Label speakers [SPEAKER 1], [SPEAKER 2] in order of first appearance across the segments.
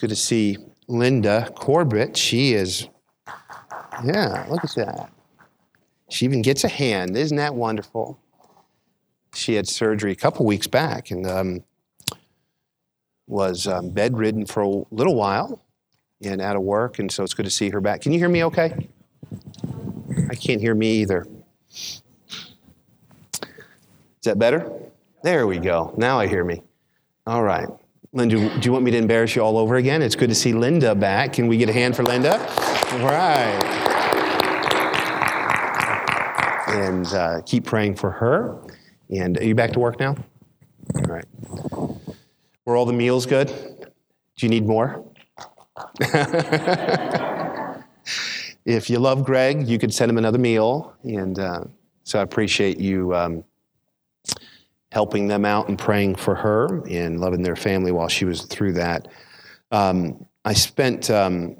[SPEAKER 1] good to see Linda Corbett. She is, yeah, look at that. She even gets a hand. Isn't that wonderful? She had surgery a couple weeks back and um, was um, bedridden for a little while and out of work. And so it's good to see her back. Can you hear me okay? I can't hear me either. Is that better? There we go. Now I hear me. All right. Linda, do you want me to embarrass you all over again? It's good to see Linda back. Can we get a hand for Linda? All right. And uh, keep praying for her. And are you back to work now? All right. Were all the meals good? Do you need more? if you love Greg, you could send him another meal. And uh, so I appreciate you um, helping them out and praying for her and loving their family while she was through that. Um, I spent, um,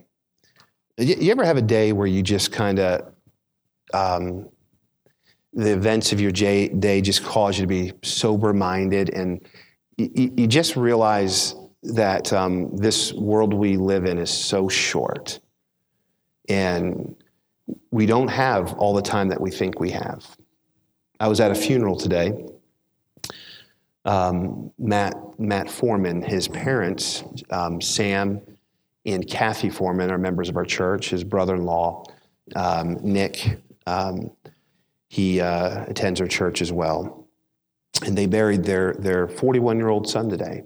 [SPEAKER 1] you, ever have a day where you just kind of, um, the events of your day just cause you to be sober minded and you, you, just realize that um, this world we live in is so short and we don't have all the time that we think we have. I was at a funeral today um, Matt, Matt Foreman, his parents, um, Sam and Kathy Foreman, are members of our church. His brother in law, um, Nick, um, he uh, attends our church as well. And they buried their, their 41 year old son today.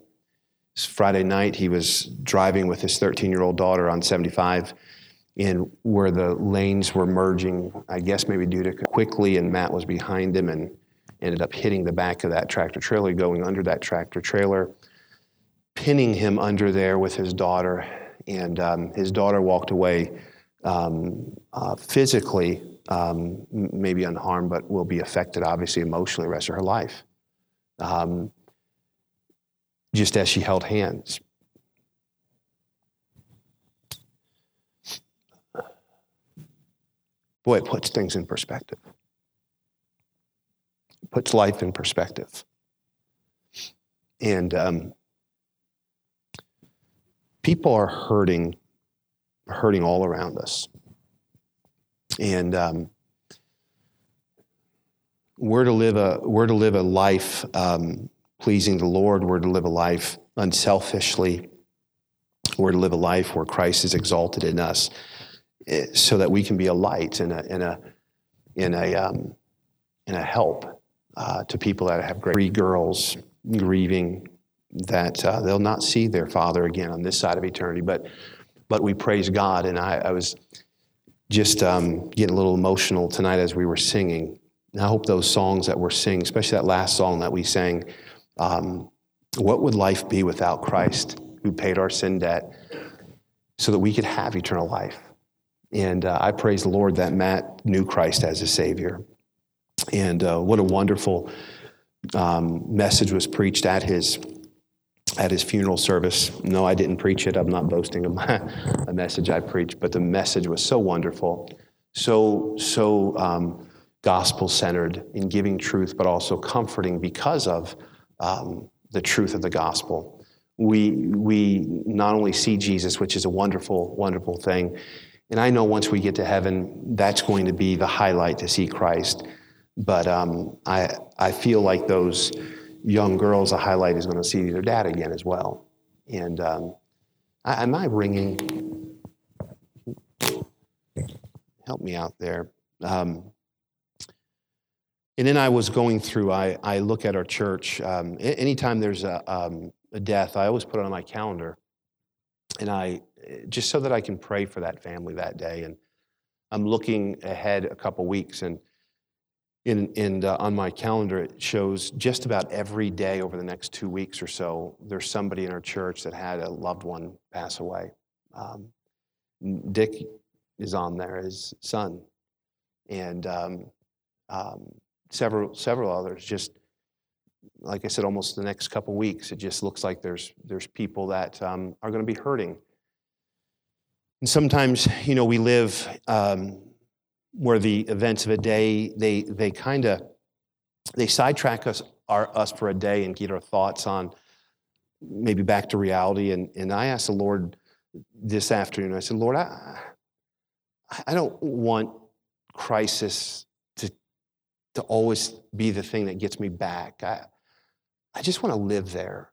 [SPEAKER 1] Friday night, he was driving with his 13 year old daughter on 75 in where the lanes were merging, I guess maybe due to quickly, and Matt was behind him and ended up hitting the back of that tractor trailer, going under that tractor trailer, pinning him under there with his daughter. And um, his daughter walked away um, uh, physically, um, maybe unharmed, but will be affected, obviously, emotionally the rest of her life. Um, just as she held hands. Boy, it puts things in perspective puts life in perspective. And um, people are hurting, hurting all around us. And um, we're to live a we're to live a life um, pleasing the Lord. We're to live a life unselfishly. We're to live a life where Christ is exalted in us, eh, so that we can be a light and a in a in a um, in a help uh, to people that have three girls grieving that uh, they'll not see their father again on this side of eternity. But but we praise God, and I, I was just um, getting a little emotional tonight as we were singing. And I hope those songs that we're singing, especially that last song that we sang, um, what would life be without Christ who paid our sin debt so that we could have eternal life? And uh, I praise the Lord that Matt knew Christ as a Savior. And uh, what a wonderful um, message was preached at his at his funeral service. No, I didn't preach it. I'm not boasting of my a message I preached, but the message was so wonderful, so so um, gospel centered in giving truth, but also comforting because of um, the truth of the gospel. We we not only see Jesus, which is a wonderful wonderful thing, and I know once we get to heaven, that's going to be the highlight to see Christ. But um, I, I feel like those young girls, a highlight is going to see their dad again as well. And um, I, am I ringing? Help me out there. Um, and then I was going through, I, I look at our church. Um, anytime there's a, um, a death, I always put it on my calendar. And I, just so that I can pray for that family that day. And I'm looking ahead a couple weeks. And in, in uh, on my calendar, it shows just about every day over the next two weeks or so, there's somebody in our church that had a loved one pass away. Um, Dick is on there, his son, and um, um, several several others. Just like I said, almost the next couple weeks, it just looks like there's there's people that um, are going to be hurting. And sometimes, you know, we live um, where the events of a day they they kind of they sidetrack us our, us for a day and get our thoughts on maybe back to reality and and I asked the Lord this afternoon. I said, Lord, I, I don't want crisis to, to always be the thing that gets me back. I, I just want to live there.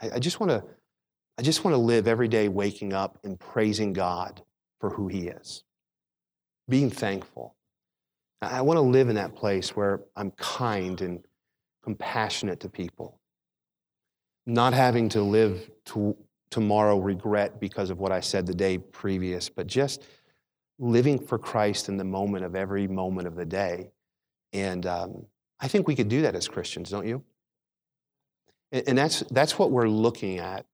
[SPEAKER 1] I, I just want to I just want to live every day waking up and praising God for who He is, being thankful. I want to live in that place where I'm kind and compassionate to people, not having to live to tomorrow regret because of what I said the day previous, but just living for Christ in the moment of every moment of the day. And um, I think we could do that as Christians, don't you? And, and that's, that's what we're looking at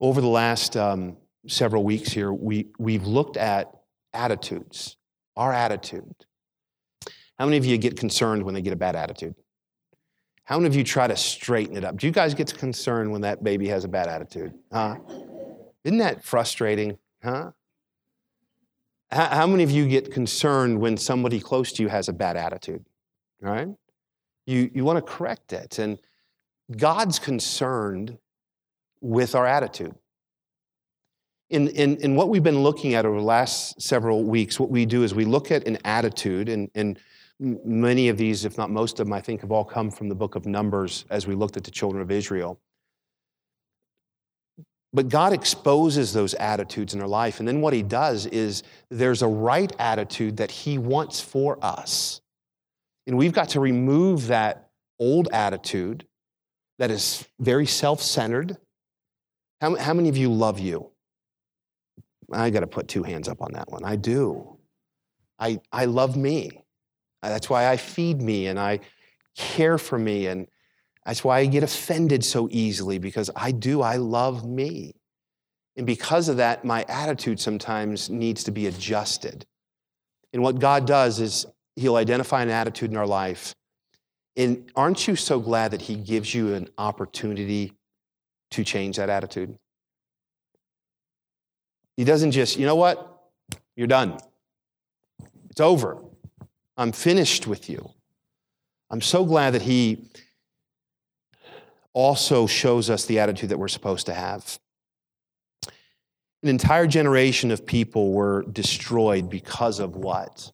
[SPEAKER 1] over the last um, several weeks here, we, we've looked at attitudes, our attitude. How many of you get concerned when they get a bad attitude? How many of you try to straighten it up? Do you guys get concerned when that baby has a bad attitude? Huh? Isn't that frustrating? Huh? How many of you get concerned when somebody close to you has a bad attitude? Right? You, you want to correct it. And God's concerned with our attitude. In, in, in what we've been looking at over the last several weeks, what we do is we look at an attitude, and, and many of these, if not most of them, I think have all come from the book of Numbers as we looked at the children of Israel. But God exposes those attitudes in our life. And then what He does is there's a right attitude that He wants for us. And we've got to remove that old attitude that is very self centered, how, how many of you love you? I got to put two hands up on that one. I do. I, I love me. That's why I feed me and I care for me. And that's why I get offended so easily because I do. I love me. And because of that, my attitude sometimes needs to be adjusted. And what God does is He'll identify an attitude in our life. And aren't you so glad that He gives you an opportunity to change that attitude. He doesn't just, you know what? You're done. It's over. I'm finished with you. I'm so glad that he also shows us the attitude that we're supposed to have. An entire generation of people were destroyed because of what?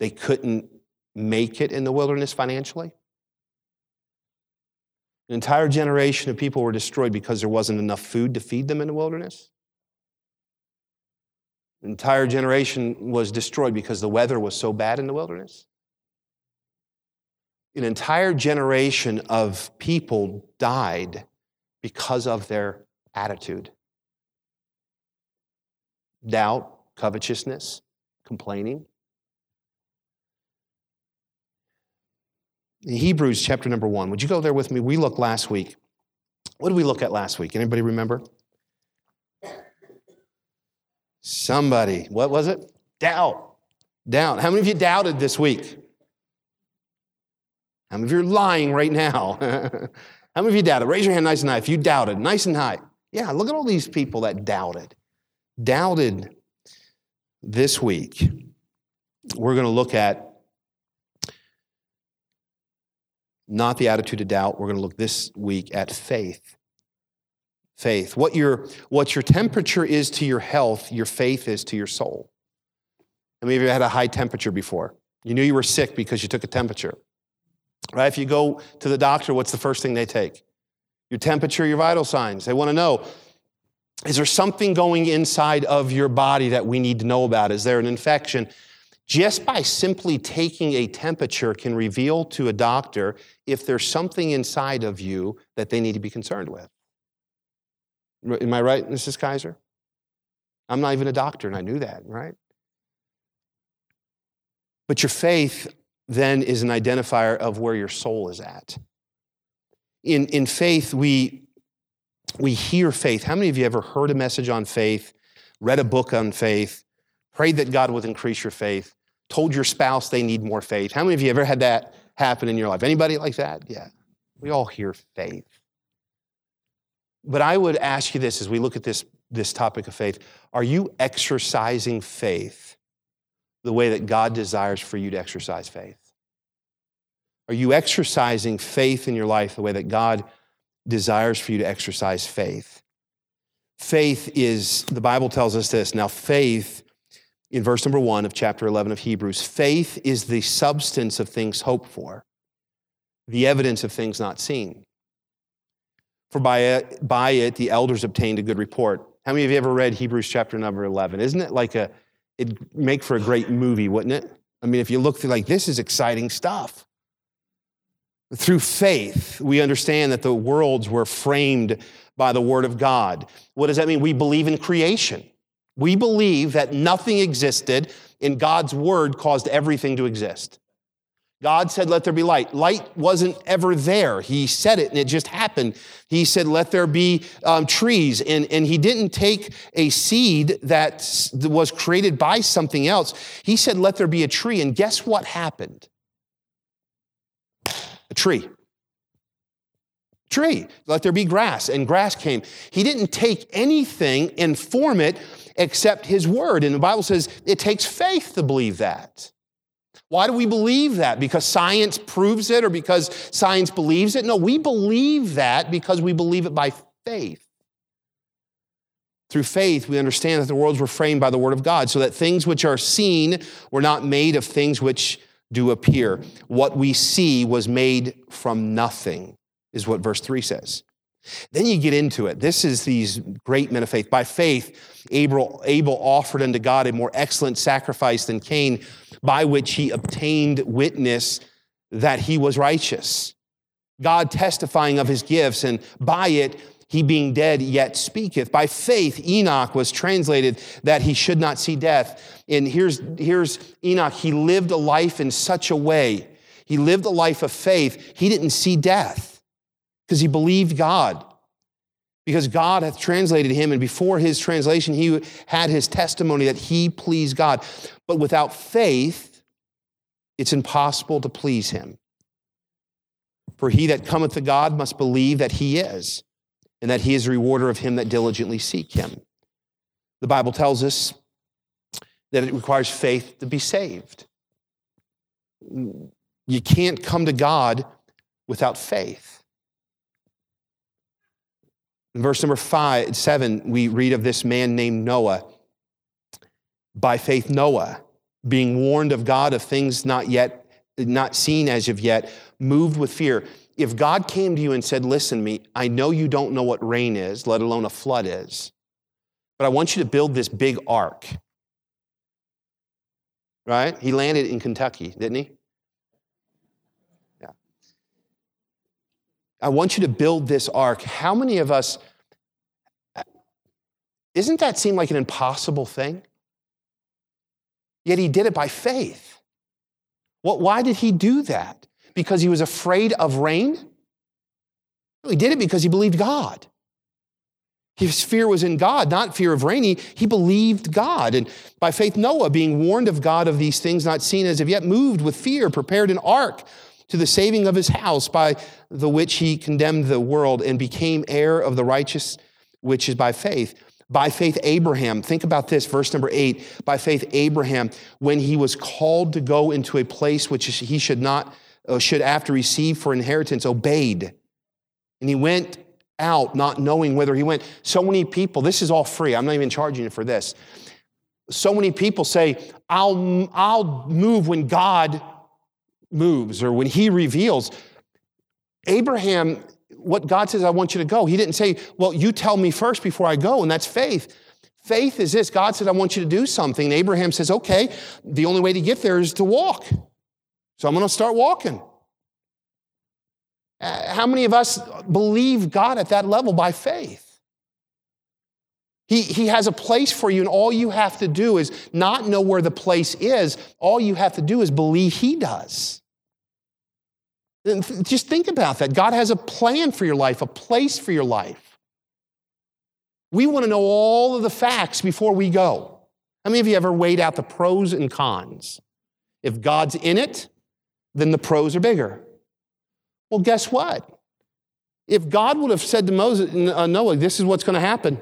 [SPEAKER 1] They couldn't make it in the wilderness financially. An entire generation of people were destroyed because there wasn't enough food to feed them in the wilderness. An entire generation was destroyed because the weather was so bad in the wilderness. An entire generation of people died because of their attitude doubt, covetousness, complaining. In Hebrews chapter number one. Would you go there with me? We looked last week. What did we look at last week? Anybody remember? Somebody. What was it? Doubt. Doubt. How many of you doubted this week? How many of you are lying right now? How many of you doubted? Raise your hand nice and high if you doubted, nice and high. Yeah, look at all these people that doubted. Doubted this week. We're going to look at not the attitude of doubt. We're going to look this week at faith. Faith. What your, what your temperature is to your health, your faith is to your soul. Many of you had a high temperature before? You knew you were sick because you took a temperature. Right? If you go to the doctor, what's the first thing they take? Your temperature, your vital signs. They want to know is there something going inside of your body that we need to know about? Is there an infection? just by simply taking a temperature can reveal to a doctor if there's something inside of you that they need to be concerned with. Am I right, Mrs. Kaiser? I'm not even a doctor, and I knew that, right? But your faith then is an identifier of where your soul is at. In, in faith, we, we hear faith. How many of you ever heard a message on faith, read a book on faith, prayed that God would increase your faith, told your spouse they need more faith. How many of you ever had that happen in your life? Anybody like that? Yeah. We all hear faith. But I would ask you this as we look at this, this topic of faith are you exercising faith the way that God desires for you to exercise faith? Are you exercising faith in your life the way that God desires for you to exercise faith? Faith is, the Bible tells us this. Now, faith, in verse number one of chapter 11 of Hebrews, faith is the substance of things hoped for, the evidence of things not seen. For by it, by it the elders obtained a good report. How many of you ever read Hebrews chapter number 11? Isn't it like a, it'd make for a great movie, wouldn't it? I mean, if you look through, like, this is exciting stuff. Through faith, we understand that the worlds were framed by the Word of God. What does that mean? We believe in creation. We believe that nothing existed and God's Word caused everything to exist. God said, Let there be light. Light wasn't ever there. He said it and it just happened. He said, Let there be um, trees. And, and He didn't take a seed that was created by something else. He said, Let there be a tree. And guess what happened? A tree. Tree. Let there be grass. And grass came. He didn't take anything and form it except His word. And the Bible says it takes faith to believe that. Why do we believe that? Because science proves it or because science believes it? No, we believe that because we believe it by faith. Through faith, we understand that the worlds were framed by the Word of God, so that things which are seen were not made of things which do appear. What we see was made from nothing, is what verse 3 says. Then you get into it. This is these great men of faith. By faith, Abel, Abel offered unto God a more excellent sacrifice than Cain by which he obtained witness that he was righteous. God testifying of his gifts, and by it, he being dead yet speaketh. By faith, Enoch was translated that he should not see death. And here's, here's Enoch. He lived a life in such a way. He lived a life of faith. He didn't see death because he believed God. Because God hath translated him, and before his translation, he had his testimony that he pleased God. But without faith, it's impossible to please him. For he that cometh to God must believe that he is, and that he is a rewarder of him that diligently seek him. The Bible tells us that it requires faith to be saved. You can't come to God without faith. In verse number five, seven, we read of this man named Noah. By faith, Noah, being warned of God of things not yet, not seen as of yet, moved with fear. If God came to you and said, Listen me, I know you don't know what rain is, let alone a flood is, but I want you to build this big ark. Right? He landed in Kentucky, didn't he? I want you to build this ark. How many of us, isn't that seem like an impossible thing? Yet he did it by faith. Well, why did he do that? Because he was afraid of rain? No, he did it because he believed God. His fear was in God, not fear of rain. He, he believed God. And by faith, Noah, being warned of God of these things not seen as of yet, moved with fear, prepared an ark to the saving of his house, by the which he condemned the world and became heir of the righteous, which is by faith. By faith, Abraham, think about this, verse number eight. By faith, Abraham, when he was called to go into a place which he should not, uh, should after receive for inheritance, obeyed. And he went out not knowing whither he went. So many people, this is all free. I'm not even charging you for this. So many people say, I'll, I'll move when God moves or when he reveals. Abraham, what God says, I want you to go. He didn't say, Well, you tell me first before I go, and that's faith. Faith is this God said, I want you to do something. And Abraham says, Okay, the only way to get there is to walk. So I'm going to start walking. Uh, how many of us believe God at that level by faith? He, he has a place for you, and all you have to do is not know where the place is. All you have to do is believe He does. Just think about that. God has a plan for your life, a place for your life. We want to know all of the facts before we go. How many of you ever weighed out the pros and cons? If God's in it, then the pros are bigger. Well, guess what? If God would have said to Moses, uh, Noah, this is what's going to happen,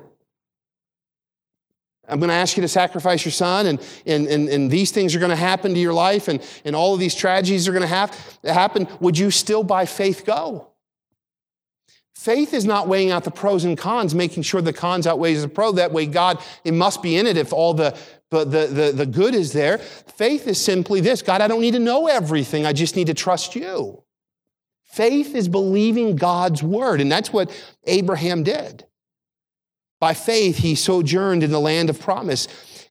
[SPEAKER 1] I'm going to ask you to sacrifice your son, and, and, and, and these things are going to happen to your life, and, and all of these tragedies are going to have, happen. Would you still, by faith, go? Faith is not weighing out the pros and cons, making sure the cons outweighs the pro. That way, God, it must be in it if all the, the, the, the good is there. Faith is simply this God, I don't need to know everything. I just need to trust you. Faith is believing God's word, and that's what Abraham did. By faith, he sojourned in the land of promise,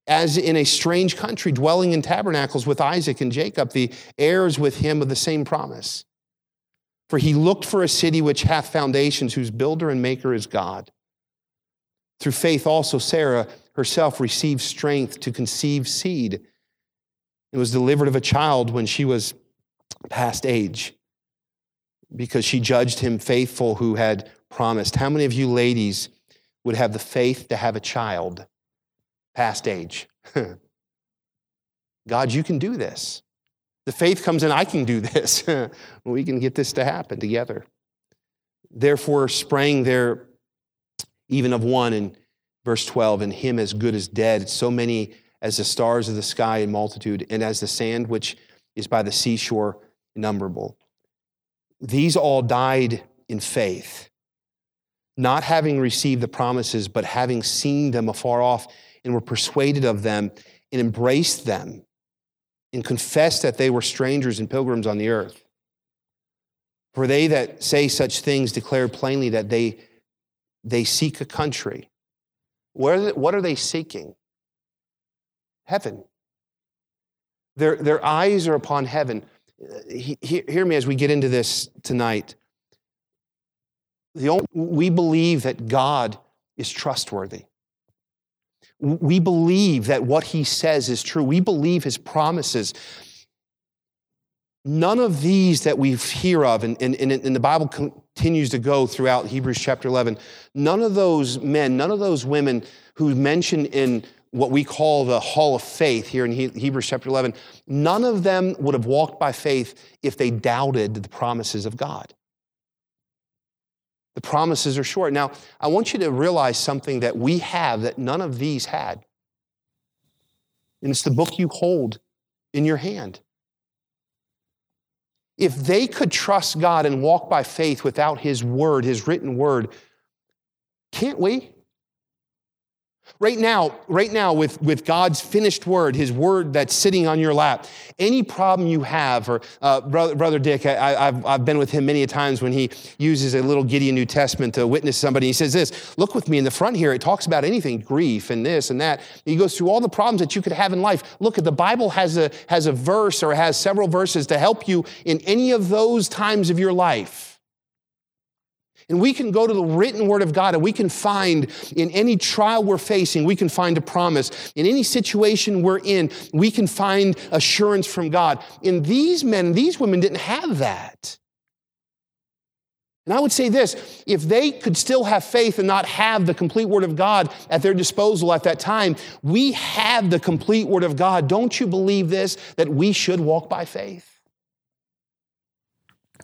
[SPEAKER 1] as in a strange country, dwelling in tabernacles with Isaac and Jacob, the heirs with him of the same promise. For he looked for a city which hath foundations, whose builder and maker is God. Through faith also, Sarah herself received strength to conceive seed and was delivered of a child when she was past age, because she judged him faithful who had promised. How many of you ladies would have the faith to have a child past age? God, you can do this. The faith comes in, I can do this. we can get this to happen together. Therefore, sprang there even of one in verse 12, and him as good as dead, so many as the stars of the sky in multitude, and as the sand which is by the seashore innumerable. These all died in faith, not having received the promises, but having seen them afar off, and were persuaded of them, and embraced them and confessed that they were strangers and pilgrims on the earth. For they that say such things declare plainly that they, they seek a country. What are they seeking? Heaven. Their, their eyes are upon heaven. Uh, hear me as we get into this tonight. The only, we believe that God is trustworthy. We believe that what he says is true. We believe his promises. None of these that we hear of, and, and, and the Bible continues to go throughout Hebrews chapter 11, none of those men, none of those women who mentioned in what we call the hall of faith here in Hebrews chapter 11, none of them would have walked by faith if they doubted the promises of God. The promises are short. Now, I want you to realize something that we have that none of these had. And it's the book you hold in your hand. If they could trust God and walk by faith without His word, His written word, can't we? Right now, right now, with, with God's finished word, his word that's sitting on your lap, any problem you have, or uh, brother, brother Dick, I, have I've been with him many a times when he uses a little Gideon New Testament to witness somebody. He says this, look with me in the front here. It talks about anything, grief and this and that. He goes through all the problems that you could have in life. Look, at the Bible has a, has a verse or has several verses to help you in any of those times of your life. And we can go to the written word of God and we can find in any trial we're facing, we can find a promise. In any situation we're in, we can find assurance from God. And these men, these women didn't have that. And I would say this if they could still have faith and not have the complete Word of God at their disposal at that time, we have the complete Word of God. Don't you believe this? That we should walk by faith?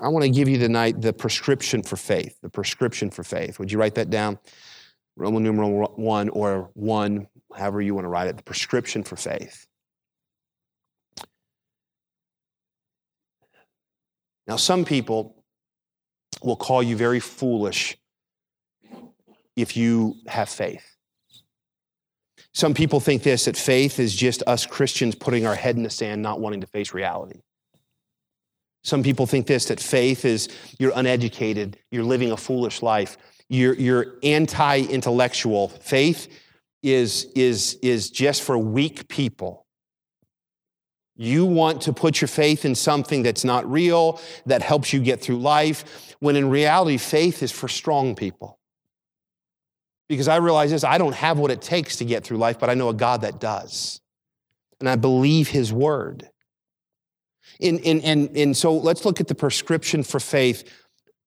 [SPEAKER 1] I want to give you tonight the prescription for faith. The prescription for faith. Would you write that down? Roman numeral one or one, however you want to write it. The prescription for faith. Now, some people will call you very foolish if you have faith. Some people think this that faith is just us Christians putting our head in the sand, not wanting to face reality. Some people think this that faith is you're uneducated, you're living a foolish life, you're, you're anti intellectual. Faith is, is, is just for weak people. You want to put your faith in something that's not real, that helps you get through life, when in reality, faith is for strong people. Because I realize this I don't have what it takes to get through life, but I know a God that does. And I believe His word. And, and, and, and so let's look at the prescription for faith.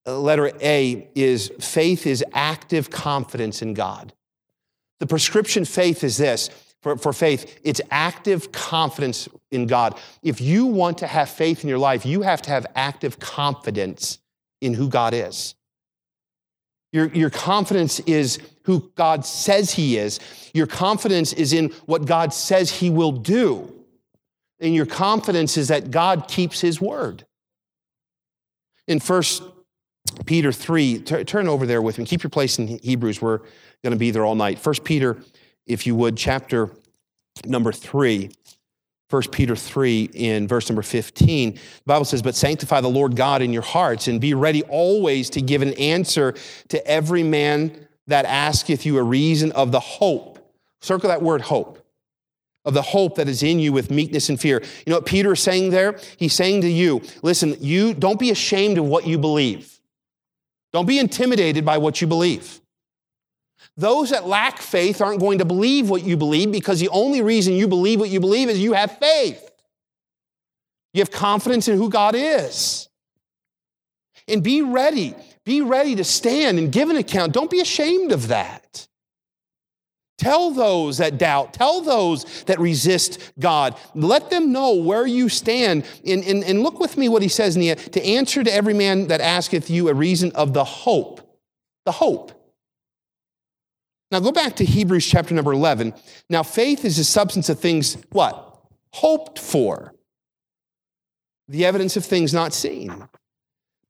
[SPEAKER 1] Uh, letter A is faith is active confidence in God. The prescription faith is this for, for faith, it's active confidence in God. If you want to have faith in your life, you have to have active confidence in who God is. Your, your confidence is who God says He is. Your confidence is in what God says He will do and your confidence is that God keeps his word. In 1 Peter 3, t- turn over there with me. Keep your place in Hebrews. We're going to be there all night. First Peter, if you would, chapter number 3. 1 Peter 3 in verse number 15. The Bible says, But sanctify the Lord God in your hearts and be ready always to give an answer to every man that asketh you a reason of the hope. Circle that word hope. Of the hope that is in you with meekness and fear. You know what Peter is saying there? He's saying to you, listen, you don't be ashamed of what you believe. Don't be intimidated by what you believe. Those that lack faith aren't going to believe what you believe because the only reason you believe what you believe is you have faith. You have confidence in who God is. And be ready. Be ready to stand and give an account. Don't be ashamed of that. Tell those that doubt, tell those that resist God. Let them know where you stand. And, and, and look with me what he says in the to answer to every man that asketh you a reason of the hope. The hope. Now go back to Hebrews chapter number 11. Now faith is the substance of things what? Hoped for. The evidence of things not seen.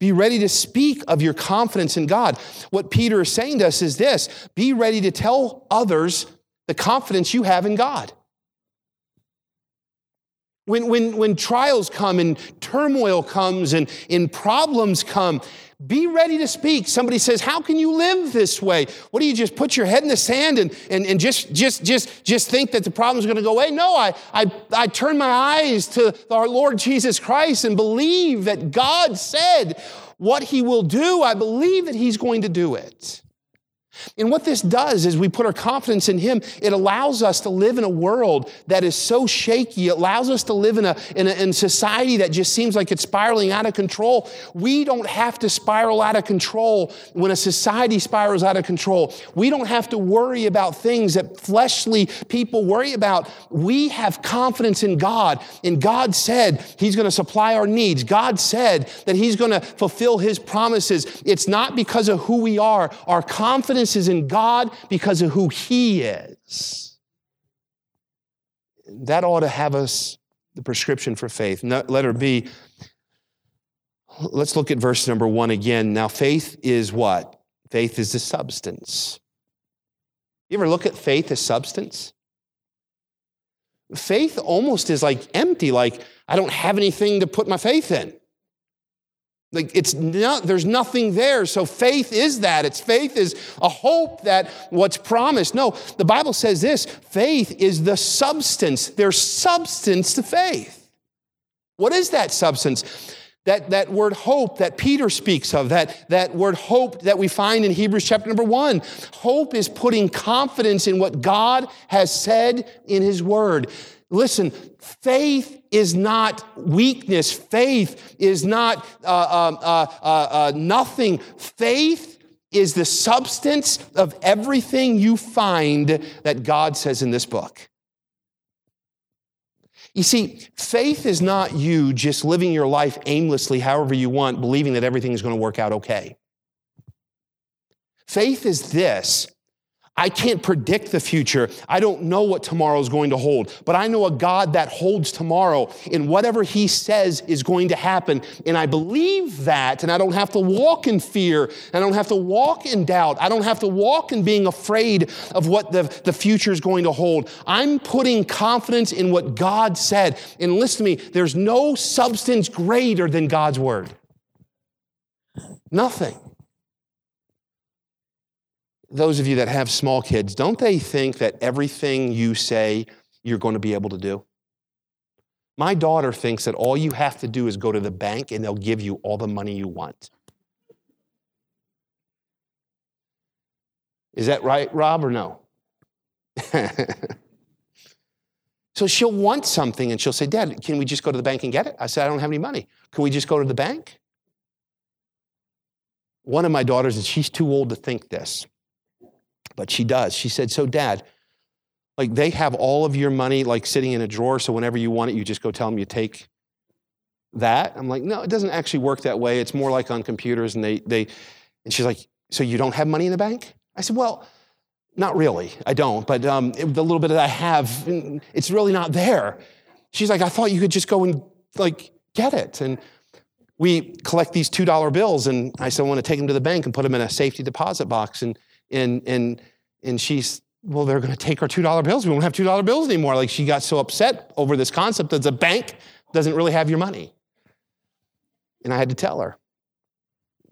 [SPEAKER 1] Be ready to speak of your confidence in God. What Peter is saying to us is this be ready to tell others the confidence you have in God. When, when, when trials come and turmoil comes and, and problems come, be ready to speak. Somebody says, How can you live this way? What do you just put your head in the sand and, and, and just, just, just, just think that the problem's to go away? No, I, I, I turn my eyes to our Lord Jesus Christ and believe that God said what He will do. I believe that He's going to do it. And what this does is we put our confidence in Him. It allows us to live in a world that is so shaky. It allows us to live in a, in a in society that just seems like it's spiraling out of control. We don't have to spiral out of control when a society spirals out of control. We don't have to worry about things that fleshly people worry about. We have confidence in God. And God said He's going to supply our needs. God said that He's going to fulfill His promises. It's not because of who we are. Our confidence is in God because of who He is. That ought to have us the prescription for faith. Letter B, let's look at verse number one again. Now, faith is what? Faith is the substance. You ever look at faith as substance? Faith almost is like empty, like I don't have anything to put my faith in. Like it's not, there's nothing there. So faith is that. It's faith is a hope that what's promised. No, the Bible says this faith is the substance. There's substance to faith. What is that substance? That, that word hope that Peter speaks of, that, that word hope that we find in Hebrews chapter number one. Hope is putting confidence in what God has said in his word. Listen, faith is not weakness. Faith is not uh, um, uh, uh, uh, nothing. Faith is the substance of everything you find that God says in this book. You see, faith is not you just living your life aimlessly, however you want, believing that everything is going to work out okay. Faith is this I can't predict the future. I don't know what tomorrow is going to hold, but I know a God that holds tomorrow in whatever He says is going to happen. And I believe that, and I don't have to walk in fear. I don't have to walk in doubt. I don't have to walk in being afraid of what the, the future is going to hold. I'm putting confidence in what God said. And listen to me, there's no substance greater than God's word. Nothing those of you that have small kids, don't they think that everything you say you're going to be able to do? My daughter thinks that all you have to do is go to the bank and they'll give you all the money you want. Is that right, Rob, or no? so she'll want something and she'll say, Dad, can we just go to the bank and get it? I said, I don't have any money. Can we just go to the bank? One of my daughters, and she's too old to think this, but she does. She said, So, dad, like they have all of your money like sitting in a drawer, so whenever you want it, you just go tell them you take that. I'm like, No, it doesn't actually work that way. It's more like on computers, and they, they, and she's like, So you don't have money in the bank? I said, Well, not really. I don't, but um, it, the little bit that I have, it's really not there. She's like, I thought you could just go and like get it. And we collect these $2 bills. And I said, I want to take them to the bank and put them in a safety deposit box. And, and, and, and she's, well, they're going to take our $2 bills. We won't have $2 bills anymore. Like she got so upset over this concept that the bank doesn't really have your money. And I had to tell her,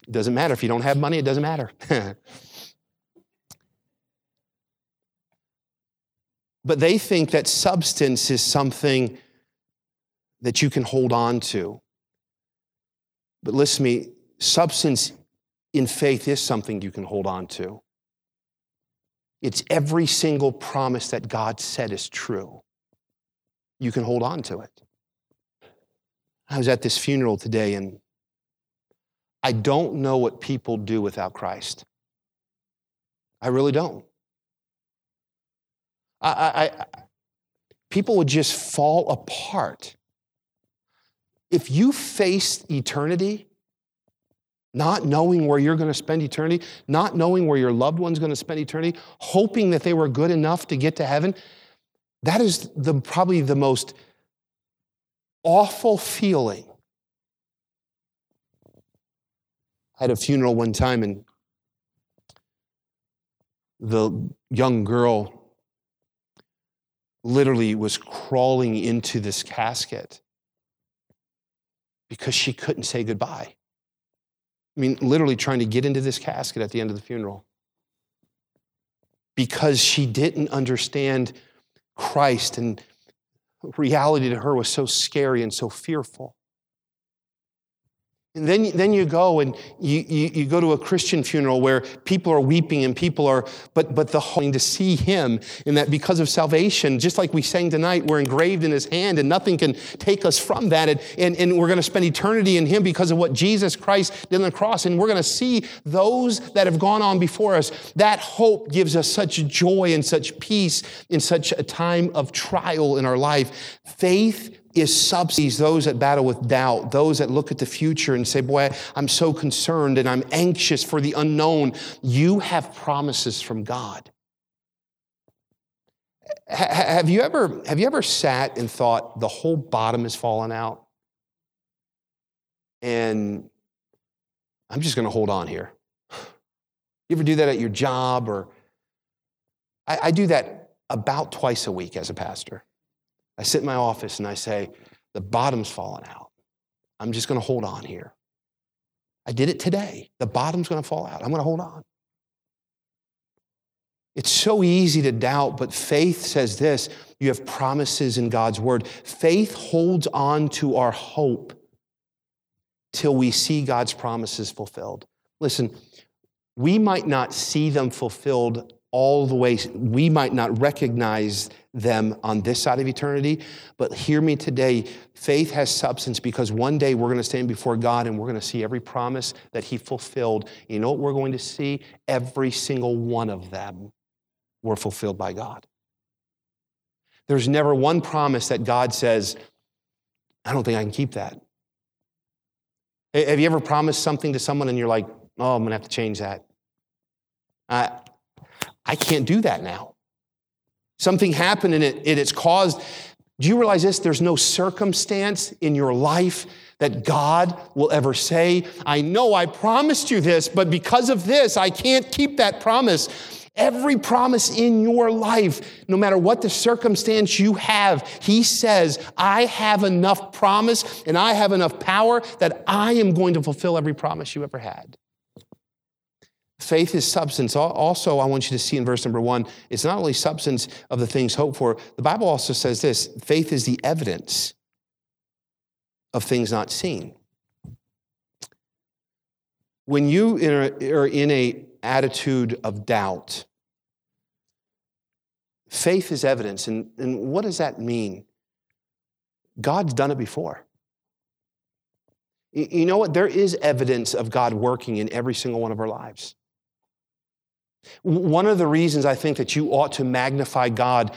[SPEAKER 1] it doesn't matter. If you don't have money, it doesn't matter. but they think that substance is something that you can hold on to. But listen to me, substance in faith is something you can hold on to. It's every single promise that God said is true. You can hold on to it. I was at this funeral today and I don't know what people do without Christ. I really don't. I, I, I, people would just fall apart. If you face eternity, not knowing where you're going to spend eternity, not knowing where your loved one's going to spend eternity, hoping that they were good enough to get to heaven, that is the, probably the most awful feeling I had a funeral one time and the young girl literally was crawling into this casket because she couldn't say goodbye. I mean, literally trying to get into this casket at the end of the funeral because she didn't understand Christ and reality to her was so scary and so fearful. And then, then you go and you, you, you, go to a Christian funeral where people are weeping and people are, but, but the hoping to see him in that because of salvation, just like we sang tonight, we're engraved in his hand and nothing can take us from that. And, and, and we're going to spend eternity in him because of what Jesus Christ did on the cross. And we're going to see those that have gone on before us. That hope gives us such joy and such peace in such a time of trial in our life. Faith is subsidies those that battle with doubt, those that look at the future and say, Boy, I'm so concerned and I'm anxious for the unknown. You have promises from God. have you ever, have you ever sat and thought the whole bottom has fallen out? And I'm just going to hold on here. You ever do that at your job or I, I do that about twice a week as a pastor. I sit in my office and I say, the bottom's fallen out. I'm just going to hold on here. I did it today. The bottom's going to fall out. I'm going to hold on. It's so easy to doubt, but faith says this you have promises in God's word. Faith holds on to our hope till we see God's promises fulfilled. Listen, we might not see them fulfilled all the way, we might not recognize them on this side of eternity. But hear me today faith has substance because one day we're going to stand before God and we're going to see every promise that He fulfilled. You know what we're going to see? Every single one of them were fulfilled by God. There's never one promise that God says, I don't think I can keep that. Have you ever promised something to someone and you're like, oh, I'm going to have to change that? I, I can't do that now. Something happened and it, it, it's caused. Do you realize this? There's no circumstance in your life that God will ever say, I know I promised you this, but because of this, I can't keep that promise. Every promise in your life, no matter what the circumstance you have, He says, I have enough promise and I have enough power that I am going to fulfill every promise you ever had. Faith is substance. Also, I want you to see in verse number one, it's not only substance of the things hoped for, the Bible also says this faith is the evidence of things not seen. When you are in an attitude of doubt, faith is evidence. And, and what does that mean? God's done it before. You know what? There is evidence of God working in every single one of our lives. One of the reasons I think that you ought to magnify God